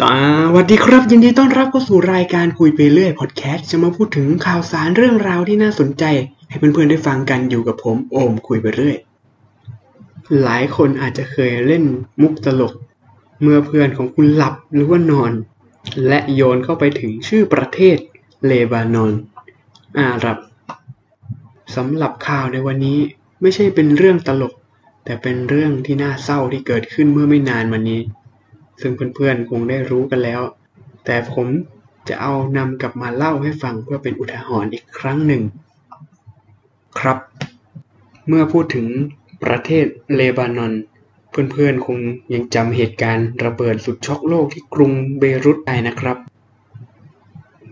สวัสดีครับ ยินดีต้อนรับเข้าสู่รายการคุยไปเรื่อยพอดแคสต์จะมาพูดถึงข่าวสารเรื่องราวที่น่าสนใจ ให้เพื่อนๆได้ฟังกันอยู่กับผมโอมคุยไปเรื่อย หลายคนอาจจะเคยเล่นมุกตลก เมื่อเพื่อนของคุณหลับหรือว่านอน และโยนเข้าไปถึงชื่อประเทศเลบานอน อาหรับสำหรับข่าวในวันนี้ไม่ใช่เป็นเรื่องตลก แต่เป็นเรื่องที่น่าเศร้าที่เกิดขึ้นเมื่อไม่นานมานี้ ซึ่งเพื่อนๆคงได้รู้กันแล้ว แต่ผมจะเอานำกลับมาเล่าให้ฟังเพื่อเป็นอุทาหรณ์อีกครั้งหนึ่ง ครับ เมื่อพูดถึงประเทศเลบานอน เพื่อนๆคงยังจำเหตุการณ์ระเบิดสุดช็อกโลกที่กรุงเบรุตได้นะครับ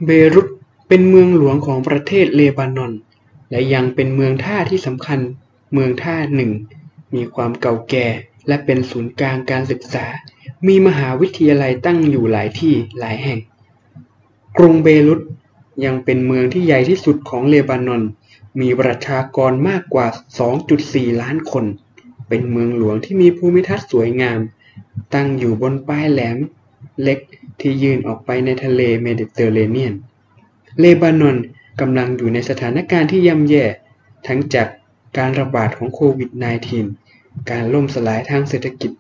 เบรุตเป็นเมืองหลวงของประเทศเลบานอน และยังเป็นเมืองท่าที่สำคัญเมืองท่าหนึ่ง มีความเก่าแก่และเป็นศูนย์กลางการศึกษา มีมหาวิทยาลัยตั้งอยู่หลายที่หลายแห่ง กรุงเบรุตยังเป็นเมืองที่ใหญ่ที่สุดของเลบานอน มีประชากรมากกว่า 2.4 ล้านคน เป็นเมืองหลวงที่มีภูมิทัศน์สวยงาม ตั้งอยู่บนป้ายแหลมเล็กที่ยื่นออกไปในทะเลเมดิเตอร์เรเนียน เลบานอนกำลังอยู่ในสถานการณ์ที่ย่ำแย่ ทั้งจากการระบาดของโควิด -19 การล่มสลายทางเศรษฐกิจ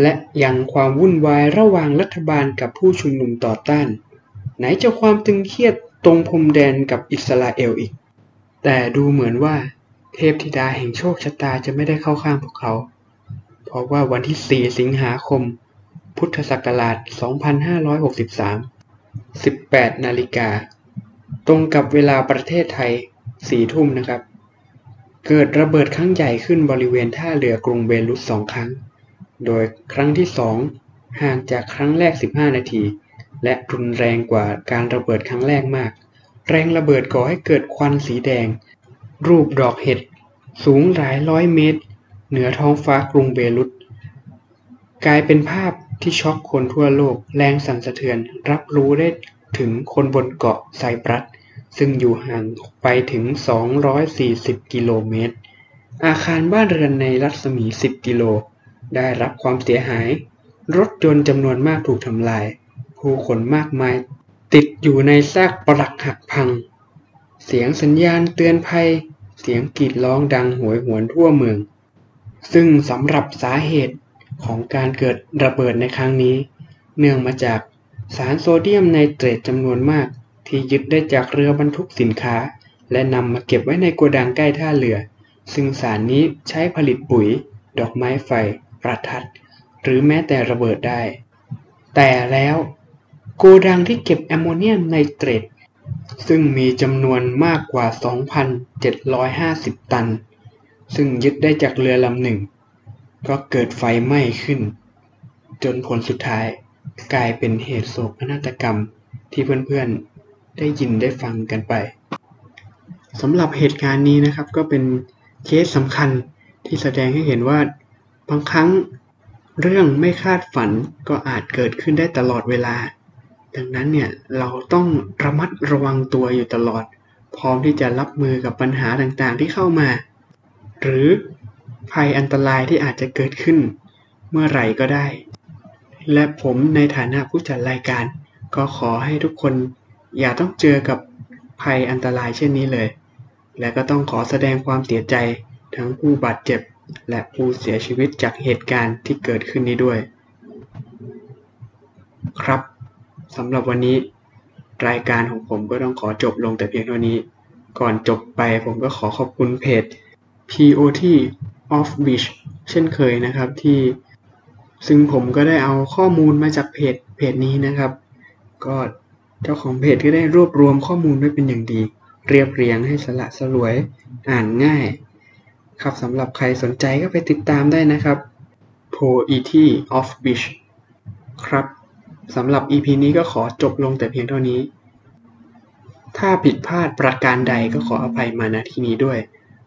และยังความวุ่นวายระหว่างรัฐบาลกับผู้ชุมนุมต่อต้าน ไหนจะความตึงเครียดตรงพรมแดนกับอิสราเอลอีก แต่ดูเหมือนว่าเทพธิดาแห่งโชคชะตาจะไม่ได้เข้าข้างพวกเขา เพราะว่าวันที่ 4 สิงหาคม พุทธศักราช 2563 18 นาฬิกา ตรงกับเวลาประเทศไทย 4 ทุ่มนะครับ เกิดระเบิดครั้งใหญ่ขึ้นบริเวณท่าเรือกรุงเบรุตสองครั้ง โดยครั้งที่ 2 ห่างจากครั้งแรก 15 นาที และรุนแรงกว่าการระเบิดครั้งแรกมาก แรงระเบิดก่อให้เกิดควันสีแดง รูปดอกเห็ด สูงหลายร้อยเมตร เหนือท้องฟ้ากรุงเบรุตกลายเป็นภาพที่ช็อกคนทั่วโลก แรงสั่นสะเทือนรับรู้ได้ถึงคนบนเกาะไซปรัส ซึ่งอยู่ห่างไปถึง 240 กิโลเมตร อาคารบ้านเรือนในรัศมี 10 กิโล ได้รับความเสียหาย รถยนต์จำนวนมากถูกทำลาย ผู้คนมากมาย ติดอยู่ในซากปรักหักพัง เสียงสัญญาณเตือนภัย เสียงกรีดร้องดังโหยหวนทั่วเมือง ซึ่งสำหรับสาเหตุของการเกิดระเบิดในครั้งนี้ เนื่องมาจากสารโซเดียมไนเตรตจำนวนมาก ที่ยึดได้จากเรือบรรทุกสินค้า และนำมาเก็บไว้ในโกดังใกล้ท่าเรือ ซึ่งสารนี้ใช้ผลิตปุ๋ย ดอกไม้ไฟ ประทัด หรือแม้แต่ระเบิดได้ แต่แล้วโกดังที่เก็บแอมโมเนียมไนเตรตซึ่งมีจำนวนมากกว่า 2,750 ตัน ซึ่งยึดได้จากเรือลำหนึ่ง ก็เกิดไฟไหม้ขึ้น จนผลสุดท้ายกลายเป็นเหตุโศกนาฏกรรมที่เพื่อนๆ ได้ยินได้ฟังกันไปสำหรับเหตุการณ์นี้นะครับก็เป็นเคสสำคัญที่แสดงให้เห็นว่า บางครั้งเรื่องไม่คาดฝันก็อาจเกิดขึ้นได้ตลอดเวลา ดังนั้นเนี่ยเราต้องระมัดระวังตัวอยู่ตลอด พร้อมที่จะรับมือกับปัญหาต่างๆที่เข้ามา หรือภัยอันตรายที่อาจจะเกิดขึ้น เมื่อไหร่ก็ได้ และผมในฐานะผู้จัดรายการ ก็ขอให้ทุกคน อย่าต้องเจอกับภัยอันตรายเช่นนี้เลย และก็ต้องขอแสดงความเสียใจทั้งผู้บาดเจ็บ และผู้เสียชีวิตจากเหตุการณ์ที่เกิดขึ้นนี้ด้วย ครับสำหรับวันนี้ รายการของผมก็ต้องขอจบลงแต่เพียงเท่านี้ ก่อนจบไปผมก็ขอขอบคุณเพจ POT Off Beach เช่นเคยนะครับที่ซึ่งผมก็ได้เอาข้อมูลมาจากเพจเพจนี้นะครับ ก็เจ้าของเพจก็ได้รวบรวมข้อมูลไว้เป็นอย่างดี เรียบเรียงให้สละสลวย อ่านง่าย ครับสำหรับใครสนใจก็ไปติดตามได้นะครับ POET Off Beach ครับสำหรับ EP นี้ก็ขอจบลงแต่เพียงเท่านี้ ถ้าผิดพลาดประการใดก็ขออภัยมาณที่นี้ด้วย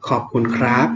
ขอบคุณครับ